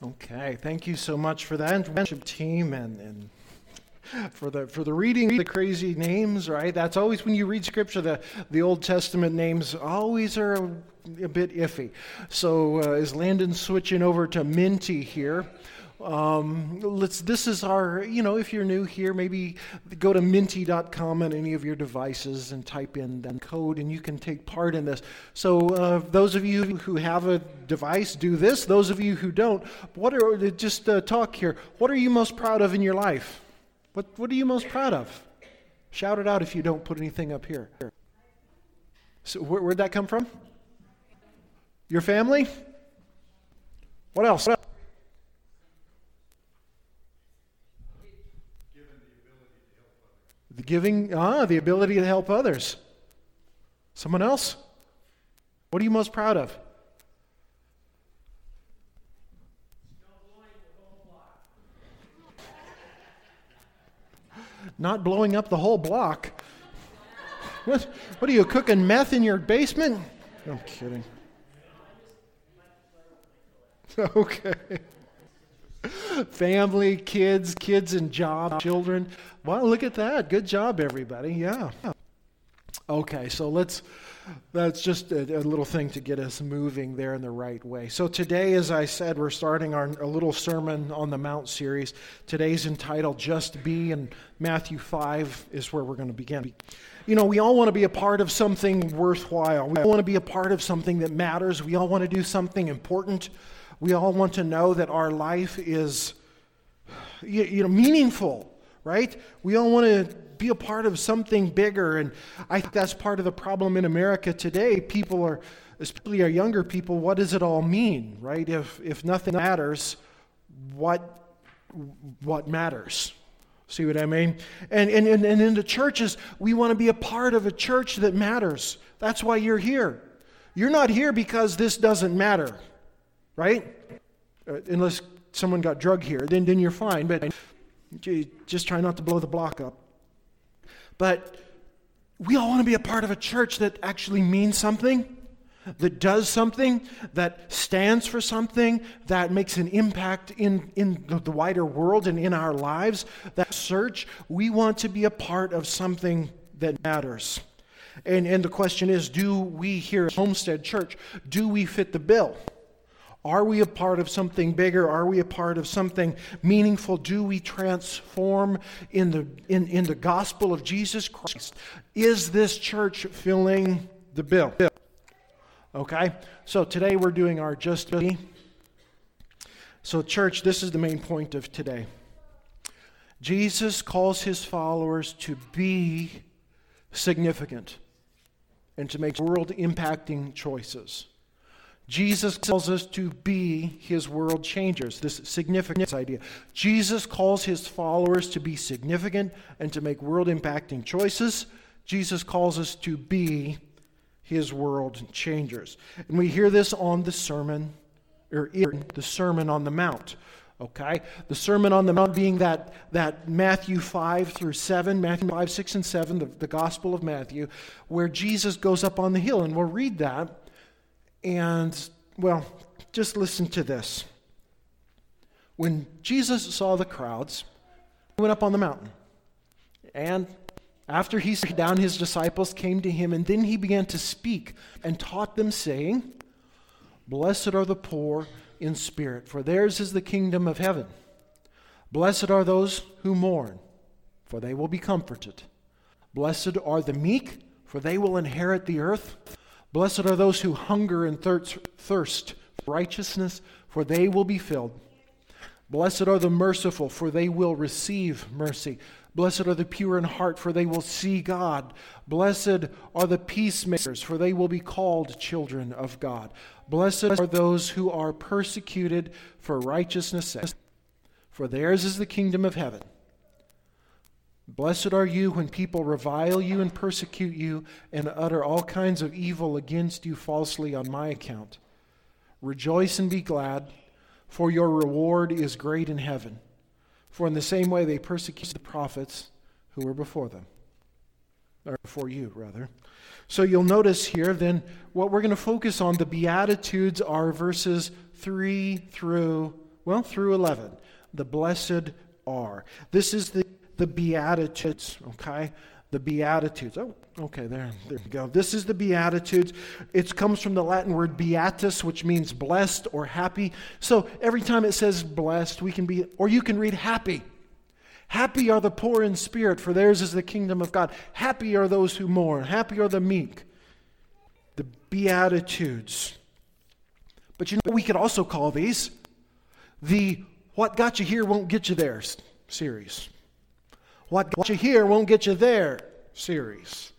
Okay, thank you so much for that worship team and, and for the for the reading the crazy names, right? That's always when you read scripture, the the Old Testament names always are a, a bit iffy. So uh, is Landon switching over to Menti here? Um, let's, this is our, you know, if you're new here, maybe go to menti.com on any of your devices and type in the code and you can take part in this. So, uh, those of you who have a device, do this. Those of you who don't, what are, just uh, talk here. What are you most proud of in your life? What, what are you most proud of? Shout it out if you don't put anything up here. So, where, where'd that come from? Your family? What else? What else? The giving, ah, the ability to help others. Someone else? What are you most proud of? Not blowing up the whole block. What, what are you cooking meth in your basement? I'm kidding. Okay. Family, kids, kids and job, children. Wow, look at that. Good job, everybody. Yeah. Okay, so let's, that's just a, a, little thing to get us moving there in the right way. So today, as I said, we're starting our a little Sermon on the Mount series. Today's entitled Just Be, and Matthew 5 is where we're going to begin. You know, we all want to be a part of something worthwhile. We all want to be a part of something that matters. We all want to do something important. We all want to know that our life is you, you know, meaningful right? We all want to be a part of something bigger. And I think that's part of the problem in America today. People are, especially our younger people, what does it all mean, right? If, if nothing matters, what, what matters? See what I mean? And, and, and, and in the churches, we want to be a part of a church that matters. That's why you're here. You're not here because this doesn't matter, right? Uh, unless someone got drug here, then, then you're fine. But just try not to blow the block up. But we all want to be a part of a church that actually means something, that does something, that stands for something, that makes an impact in, in the, the wider world and in our lives. That search, we want to be a part of something that matters. And, and the question is do we here at Homestead Church, do we fit the bill? Are we a part of something bigger? Are we a part of something meaningful? Do we transform in the, in, in the gospel of Jesus Christ? Is this church filling the bill? Okay, so today we're doing our just. So, church, this is the main point of today. Jesus calls his followers to be significant and to make world impacting choices. Jesus calls us to be his world changers, this significance idea. Jesus calls his followers to be significant and to make world impacting choices. Jesus calls us to be his world changers. And we hear this on the sermon, or in the Sermon on the Mount. Okay? The Sermon on the Mount being that, that Matthew 5 through 7, Matthew 5, 6, and 7, the, the Gospel of Matthew, where Jesus goes up on the hill. And we'll read that. And, well, just listen to this. When Jesus saw the crowds, he went up on the mountain. And after he sat down, his disciples came to him, and then he began to speak and taught them, saying, Blessed are the poor in spirit, for theirs is the kingdom of heaven. Blessed are those who mourn, for they will be comforted. Blessed are the meek, for they will inherit the earth. Blessed are those who hunger and thirst for righteousness, for they will be filled. Blessed are the merciful, for they will receive mercy. Blessed are the pure in heart, for they will see God. Blessed are the peacemakers, for they will be called children of God. Blessed are those who are persecuted for righteousness' sake, for theirs is the kingdom of heaven. Blessed are you when people revile you and persecute you and utter all kinds of evil against you falsely on my account. Rejoice and be glad, for your reward is great in heaven. For in the same way they persecuted the prophets who were before them, or before you, rather. So you'll notice here then what we're going to focus on the Beatitudes are verses 3 through Well, through 11. The blessed are. This is the, the Beatitudes, okay? The Beatitudes. Oh, okay, there, there we go. This is the Beatitudes. It comes from the Latin word beatus, which means blessed or happy. So every time it says blessed, we can be, or you can read happy. Happy are the poor in spirit, for theirs is the kingdom of God. Happy are those who mourn. Happy are the meek. The Beatitudes. But you know, we could also call these the What Got You Here Won't Get You There series. What got you here won't get you there series.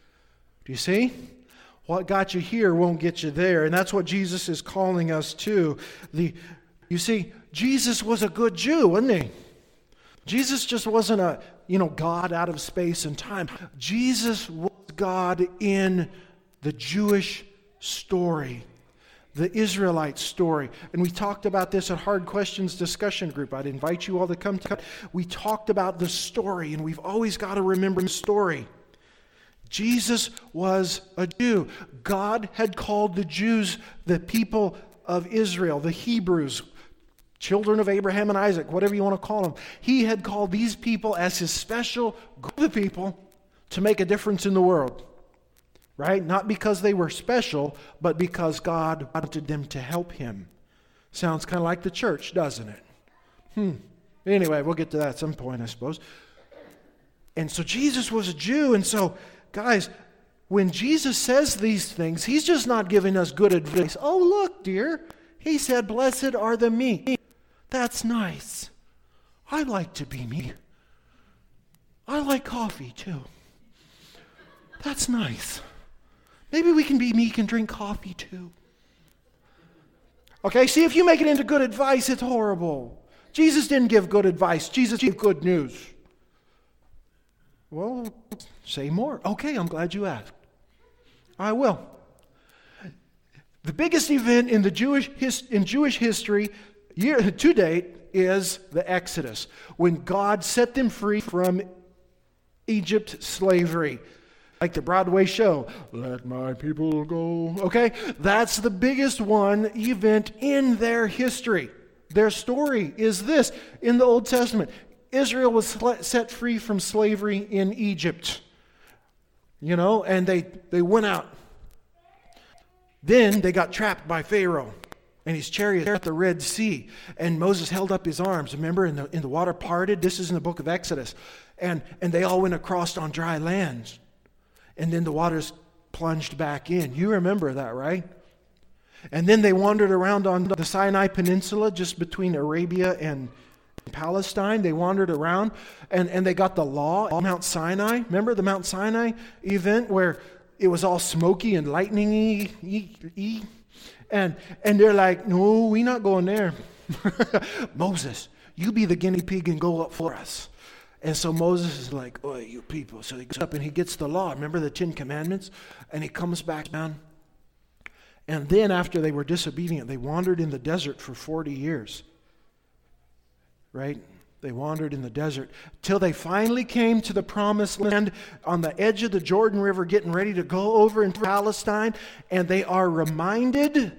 Do you see? What got you here won't get you there. And that's what Jesus is calling us to. The, you see, Jesus was a good Jew, wasn't he? Jesus just wasn't a, you know, God out of space and time. Jesus was God in the Jewish story, the Israelite story. And we talked about this at Hard Questions discussion group. I'd invite you all to come to We talked about the story, and we've always got to remember the story. Jesus was a Jew. God had called the Jews the people of Israel, the Hebrews, children of Abraham and Isaac, whatever you want to call them. He had called these people as his special group of people to make a difference in the world. Right? Not because they were special, but because God wanted them to help him. Sounds kind of like the church, doesn't it? Hmm. Anyway, we'll get to that at some point, I suppose. And so Jesus was a Jew, and so, guys, when Jesus says these things, he's just not giving us good advice. Oh, look, dear, he said, Blessed are the meek. That's nice. I like to be me. I like coffee too. That's nice. Maybe we can be meek and drink coffee too. Okay, see, if you make it into good advice, it's horrible. Jesus didn't give good advice, Jesus gave good news. Well, say more. Okay, I'm glad you asked. I will. The biggest event in the Jewish his, in Jewish history year, to date is the Exodus, when God set them free from Egypt slavery. Like the Broadway show, Let My People Go. Okay? That's the biggest one event in their history. Their story is this in the Old Testament Israel was set free from slavery in Egypt. You know, and they, they went out. Then they got trapped by Pharaoh and his chariot at the Red Sea. And Moses held up his arms, remember, and the, and the water parted. This is in the book of Exodus. And, and they all went across on dry lands. And then the waters plunged back in. You remember that, right? And then they wandered around on the Sinai Peninsula, just between Arabia and Palestine. They wandered around and, and they got the law on Mount Sinai. Remember the Mount Sinai event where it was all smoky and lightningy? And, and they're like, no, we're not going there. Moses, you be the guinea pig and go up for us. And so Moses is like, oh, you people. So he goes up and he gets the law. Remember the Ten Commandments? And he comes back down. And then after they were disobedient, they wandered in the desert for 40 years. Right? They wandered in the desert till they finally came to the promised land on the edge of the Jordan River, getting ready to go over into Palestine. And they are reminded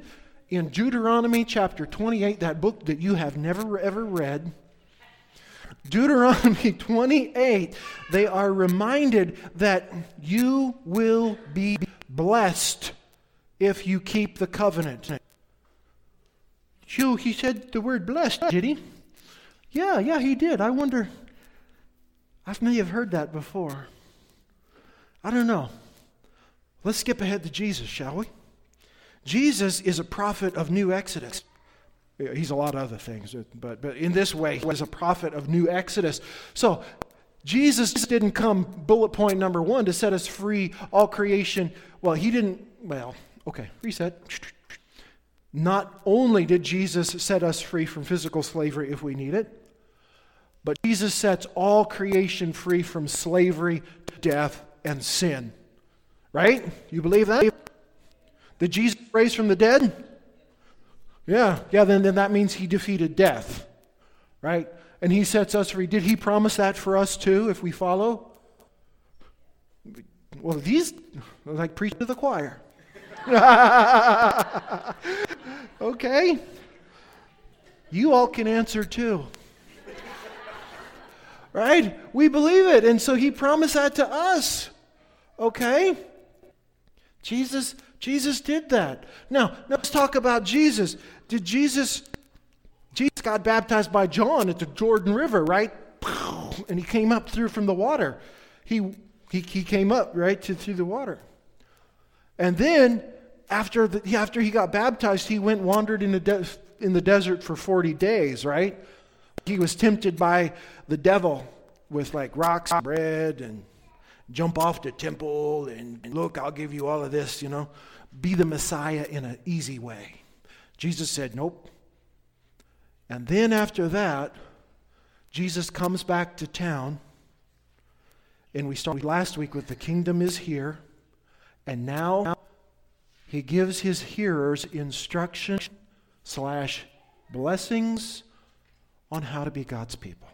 in Deuteronomy chapter 28, that book that you have never ever read. Deuteronomy 28, they are reminded that you will be blessed if you keep the covenant. You, he said the word blessed, did he? Yeah, yeah, he did. I wonder, I may have heard that before. I don't know. Let's skip ahead to Jesus, shall we? Jesus is a prophet of new Exodus. He's a lot of other things, but, but in this way, he was a prophet of new Exodus. So, Jesus didn't come, bullet point number one, to set us free, all creation. Well, he didn't, well, okay, reset. Not only did Jesus set us free from physical slavery if we need it, but Jesus sets all creation free from slavery, death, and sin. Right? You believe that? Did Jesus raise from the dead? Yeah, yeah, then, then that means he defeated death. Right? And he sets us free. Did he promise that for us too if we follow? Well, these, like preach to the choir. okay. You all can answer too. right? We believe it. And so he promised that to us. Okay? Jesus Jesus did that. Now, now let's talk about Jesus. Did Jesus Jesus got baptized by John at the Jordan River, right? And he came up through from the water. He he, he came up, right, to, through the water. And then after, the, after he got baptized, he went wandered in the, de- in the desert for 40 days, right? He was tempted by the devil with like rocks and bread and jump off the temple and, and look, I'll give you all of this, you know. Be the Messiah in an easy way. Jesus said, Nope. And then after that, Jesus comes back to town. And we started last week with the kingdom is here. And now he gives his hearers instruction slash blessings on how to be God's people.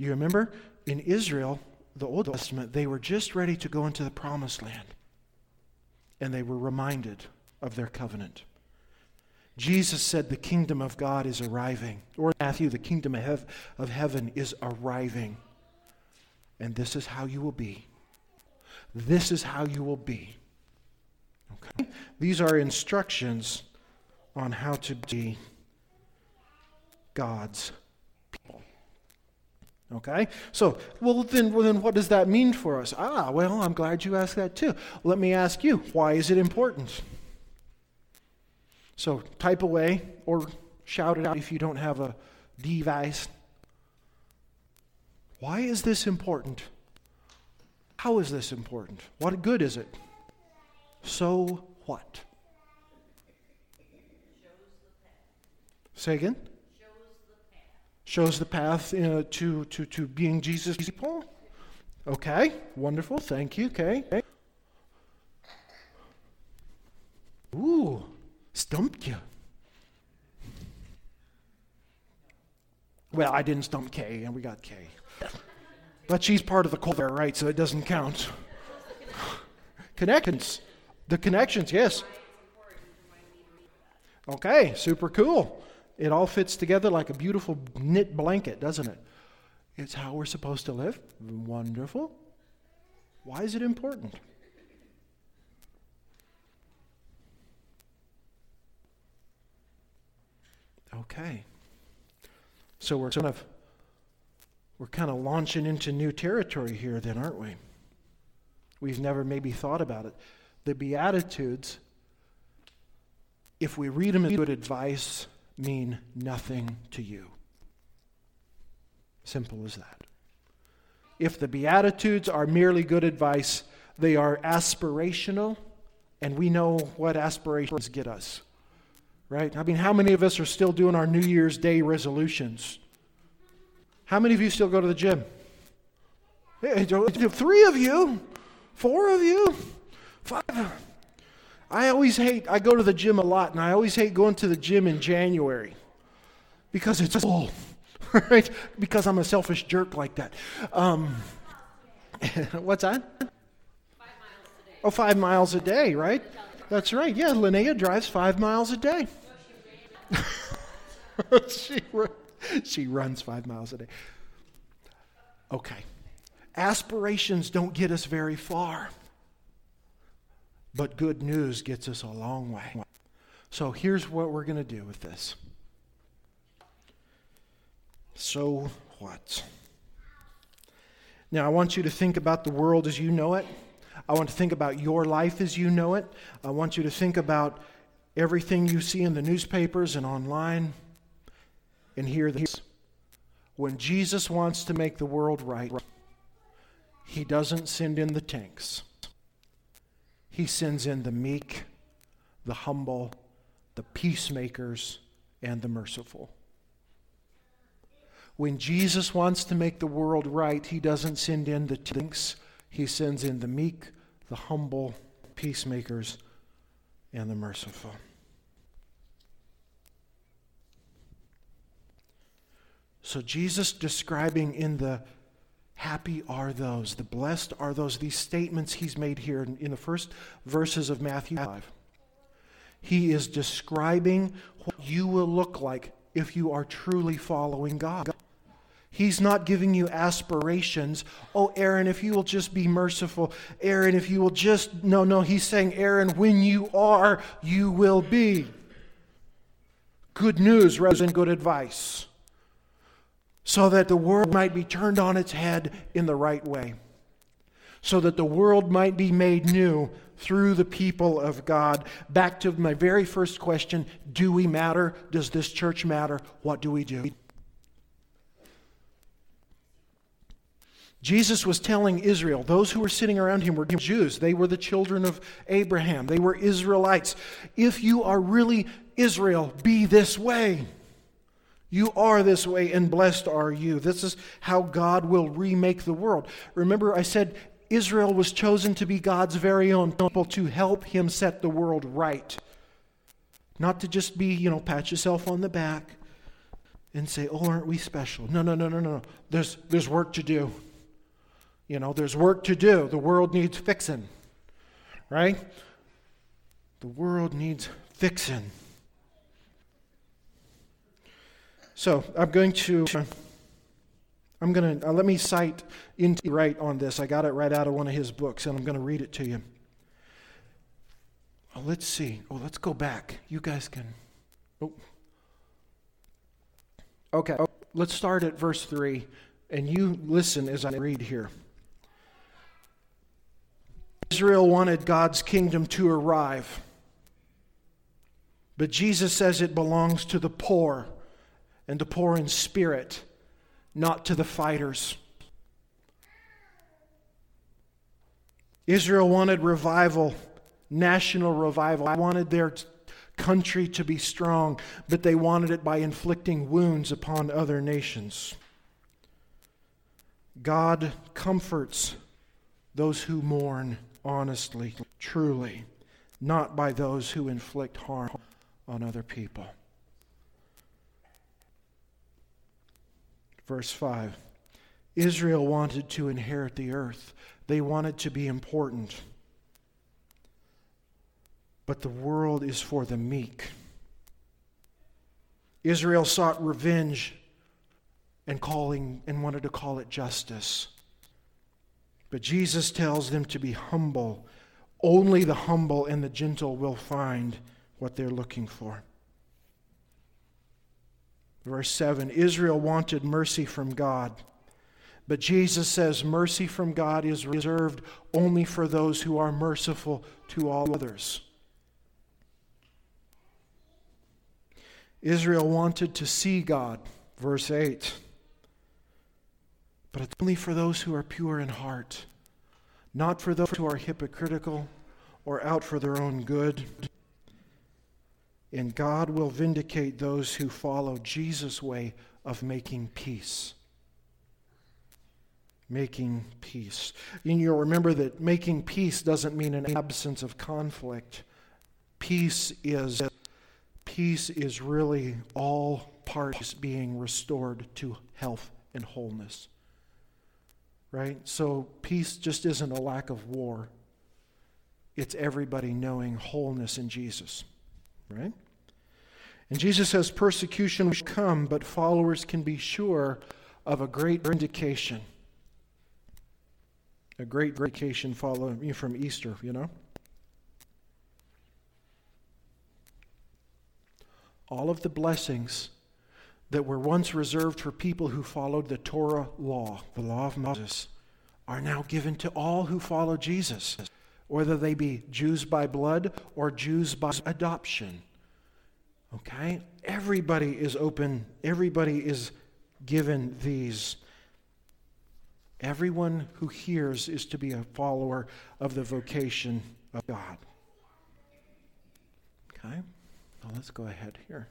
You remember in Israel, the Old Testament, they were just ready to go into the promised land. And they were reminded of their covenant. Jesus said the kingdom of God is arriving. Or Matthew, the kingdom of, heaven is arriving. And this is how you will be. This is how you will be. Okay? These are instructions on how to be God's. Okay? So, well then, well, then what does that mean for us? Ah, well, I'm glad you asked that too. Let me ask you, why is it important? So, type away or shout it out if you don't have a device. Why is this important? How is this important? What good is it? So what? Say again? Shows the path, uh, to, to, to being Jesus' people. Okay, wonderful. Thank you. Okay. Ooh, stumped you. Well, I didn't stump Kay, and we got Kay. But she's part of the cult there, right? So it doesn't count. Connections. The connections, yes. Okay, super cool. It all fits together like a beautiful knit blanket, doesn't it? It's how we're supposed to live. Wonderful. Why is it important? Okay. So we're kind of we're kind of launching into new territory here, then, aren't we? We've never maybe thought about it. The Beatitudes, if we read them as good advice, mean nothing to you. Simple as that. If the Beatitudes are merely good advice, they are aspirational, and we know what aspirations get us. Right? I mean, how many of us are still doing our New Year's Day resolutions? How many of you still go to the gym? Three of you, four of you, five. I always hate, I go to the gym a lot, and I always hate going to the gym in January because it's full, right? Because I'm a selfish jerk like that. Um, what's that? Five oh, five miles a day, right? That's right. Yeah, Linnea drives five miles a day. she, she runs five miles a day. Okay. Aspirations don't get us very far, but good news gets us a long way. So here's what we're going to do with this. So what? Now, I want you to think about the world as you know it. I want to think about your life as you know it. I want you to think about everything you see in the newspapers and online. And hear this. When Jesus wants to make the world right, he doesn't send in the tanks. He sends in the meek, the humble, the peacemakers, and the merciful. When Jesus wants to make the world right, he doesn't send in the tanks. He sends in the meek, the humble, peacemakers, and the merciful. So, Jesus describing in the happy are those, the blessed are those, these statements he's made here in, the first verses of Matthew 5. He is describing what you will look like if you are truly following God. He's not giving you aspirations. Oh, Aaron, if you will just be merciful. Aaron, if you will just. No, no, he's saying, Aaron, when you are, you will be. Good news rather than good advice. So that the world might be turned on its head in the right way. So that the world might be made new through the people of God. Back to my very first question Do we matter? Does this church matter? What do we do? Jesus was telling Israel, those who were sitting around him were Jews. They were the children of Abraham. They were Israelites. If you are really Israel, be this way. You are this way, and blessed are you. This is how God will remake the world. Remember, I said Israel was chosen to be God's very own people to help him set the world right. Not to just be, you know, pat yourself on the back and say, oh, aren't we special? No, no, no, no, no. There's, there's work to do. You know, there's work to do. The world needs fixing, right? The world needs fixing. So I'm going to. I'm going to uh, let me cite N.T. Wright on this. I got it right out of one of his books, and I'm going to read it to you. Oh, let's see. Oh, let's go back. You guys can. Oh. Okay. Let's start at verse 3, and you listen as I read here. Israel wanted God's kingdom to arrive. But Jesus says it belongs to the poor and the poor in spirit, not to the fighters. Israel wanted revival, national revival. I wanted their country to be strong, but they wanted it by inflicting wounds upon other nations. God comforts those who mourn honestly, truly, not by those who inflict harm on other people. Verse 5 Israel wanted to inherit the earth, they wanted to be important. But the world is for the meek. Israel sought revenge and calling and wanted to call it justice. But Jesus tells them to be humble. Only the humble and the gentle will find what they're looking for. Verse 7 Israel wanted mercy from God. But Jesus says mercy from God is reserved only for those who are merciful to all others. Israel wanted to see God. Verse 8 but it's only for those who are pure in heart, not for those who are hypocritical or out for their own good. And God will vindicate those who follow Jesus' way of making peace. Making peace. And you'll remember that making peace doesn't mean an absence of conflict. Peace is peace is really all parties being restored to health and wholeness right? So peace just isn't a lack of war, it's everybody knowing wholeness in Jesus, right? And Jesus says persecution will come, but followers can be sure of a great vindication. A great vindication following from Easter, you know? All of the blessings that were once reserved for people who followed the Torah law, the law of Moses, are now given to all who follow Jesus, whether they be Jews by blood or Jews by adoption. Okay? Everybody is open, everybody is given these. Everyone who hears is to be a follower of the vocation of God. Okay? Now let's go ahead here.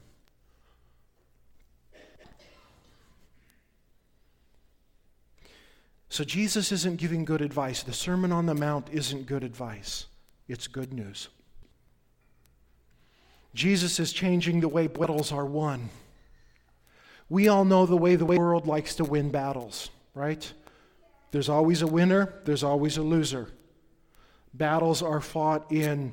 So Jesus isn't giving good advice. The Sermon on the Mount isn't good advice, it's good news. Jesus is changing the way battles are won. We all know the way the world likes to win battles, right? There's always a winner, there's always a loser. Battles are fought in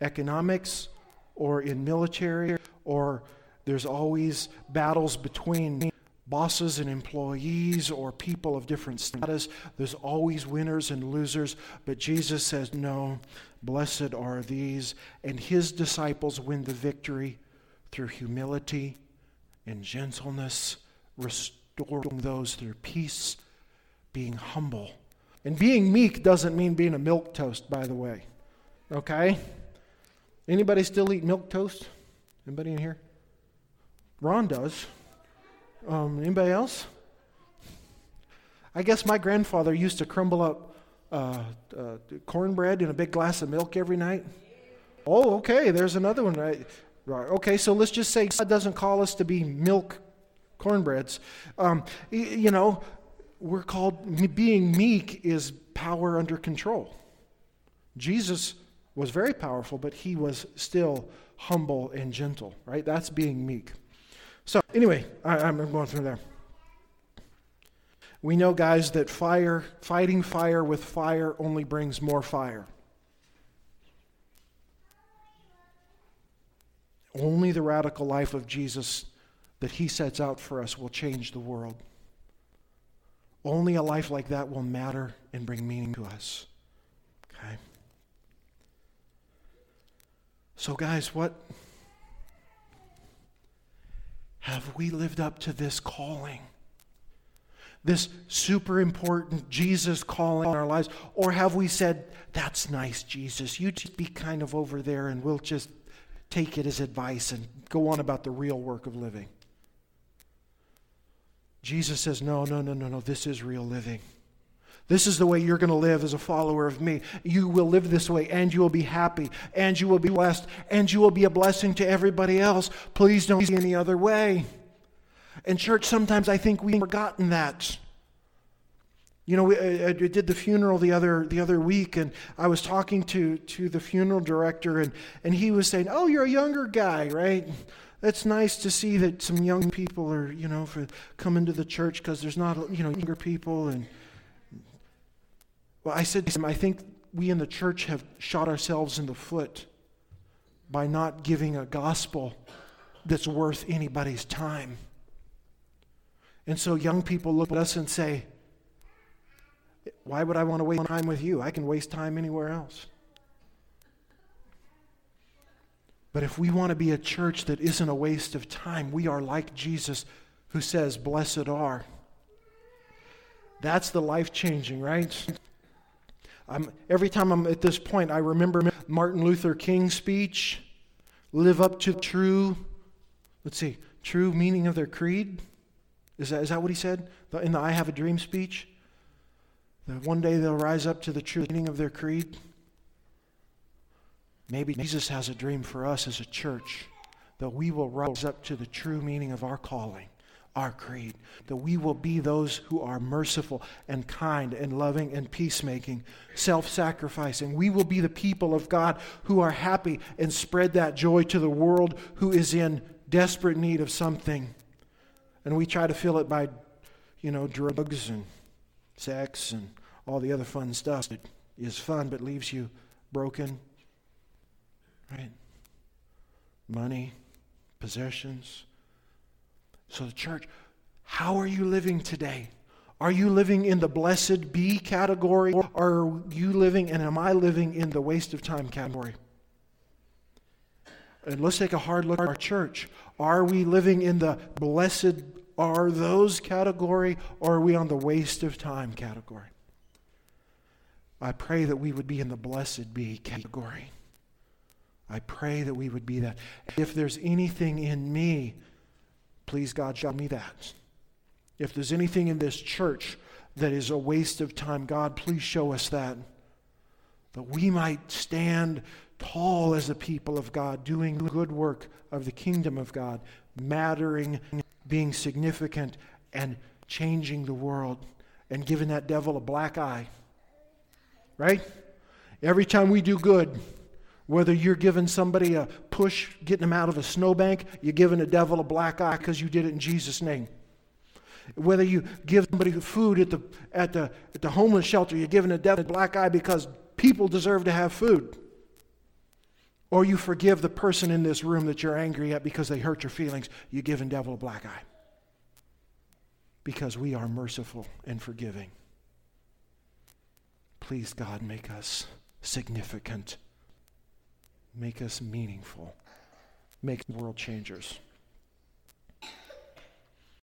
economics or in military or there's always battles between bosses and employees or people of different status. There's always winners and losers. But Jesus says, no, blessed are these. And his disciples win the victory through humility and gentleness, restoring those through peace, being humble. And being meek doesn't mean being a milk toast, by the way. Okay? Anybody still eat milk toast? Anybody in here? Ron does. Um, anybody else? I guess my grandfather used to crumble up uh, uh, cornbread in a big glass of milk every night. Oh, okay, there's another one, right? Right. Okay, so let's just say God doesn't call us to be milk cornbreads. Um, you know, we're called being meek is power under control. Jesus was very powerful, but he was still humble and gentle, right? That's being meek. So, anyway, I, I'm going through there. We know, guys, that fire, fighting fire with fire only brings more fire. Only the radical life of Jesus that he sets out for us will change the world. Only a life like that will matter and bring meaning to us. Okay? So, guys, what have we lived up to this calling? This super important Jesus calling in our lives? Or have we said, That's nice, Jesus. You just be kind of over there and we'll just take it as advice and go on about the real work of living? Jesus says, No, no, no, no, no. This is real living. This is the way you're going to live as a follower of me. You will live this way and you will be happy and you will be blessed and you will be a blessing to everybody else. Please don't see any other way. In church, sometimes I think we've forgotten that. You know, I, I uh, uh, did the funeral the other the other week, and I was talking to to the funeral director, and and he was saying, "Oh, you're a younger guy, right?" That's nice to see that some young people are, you know, for coming to the church because there's not, you know, younger people and well, I said to him, I think we in the church have shot ourselves in the foot by not giving a gospel that's worth anybody's time. And so young people look at us and say, Why would I want to waste time with you? I can waste time anywhere else. But if we want to be a church that isn't a waste of time, we are like Jesus who says, Blessed are. That's the life changing, right? I'm, every time I'm at this point, I remember Martin Luther King's speech live up to true, let's see, true meaning of their creed. Is that, is that what he said in the I Have a Dream speech? That one day they'll rise up to the true meaning of their creed. Maybe Jesus has a dream for us as a church that we will rise up to the true meaning of our calling our creed, that we will be those who are merciful and kind and loving and peacemaking, self sacrificing. We will be the people of God who are happy and spread that joy to the world who is in desperate need of something. And we try to fill it by, you know, drugs and sex and all the other fun stuff that is fun but leaves you broken. Right? Money, possessions so, the church, how are you living today? Are you living in the blessed be category? Or are you living, and am I living in the waste of time category? And let's take a hard look at our church. Are we living in the blessed are those category, or are we on the waste of time category? I pray that we would be in the blessed be category. I pray that we would be that. If there's anything in me Please, God, show me that. If there's anything in this church that is a waste of time, God, please show us that. That we might stand tall as a people of God, doing good work of the kingdom of God, mattering, being significant, and changing the world, and giving that devil a black eye. Right? Every time we do good, whether you're giving somebody a push, getting them out of a snowbank, you're giving the devil a black eye because you did it in Jesus' name. Whether you give somebody food at the, at the, at the homeless shelter, you're giving the devil a black eye because people deserve to have food. or you forgive the person in this room that you're angry at because they hurt your feelings, you're giving devil a black eye. Because we are merciful and forgiving. Please, God, make us significant, make us meaningful, make world changers.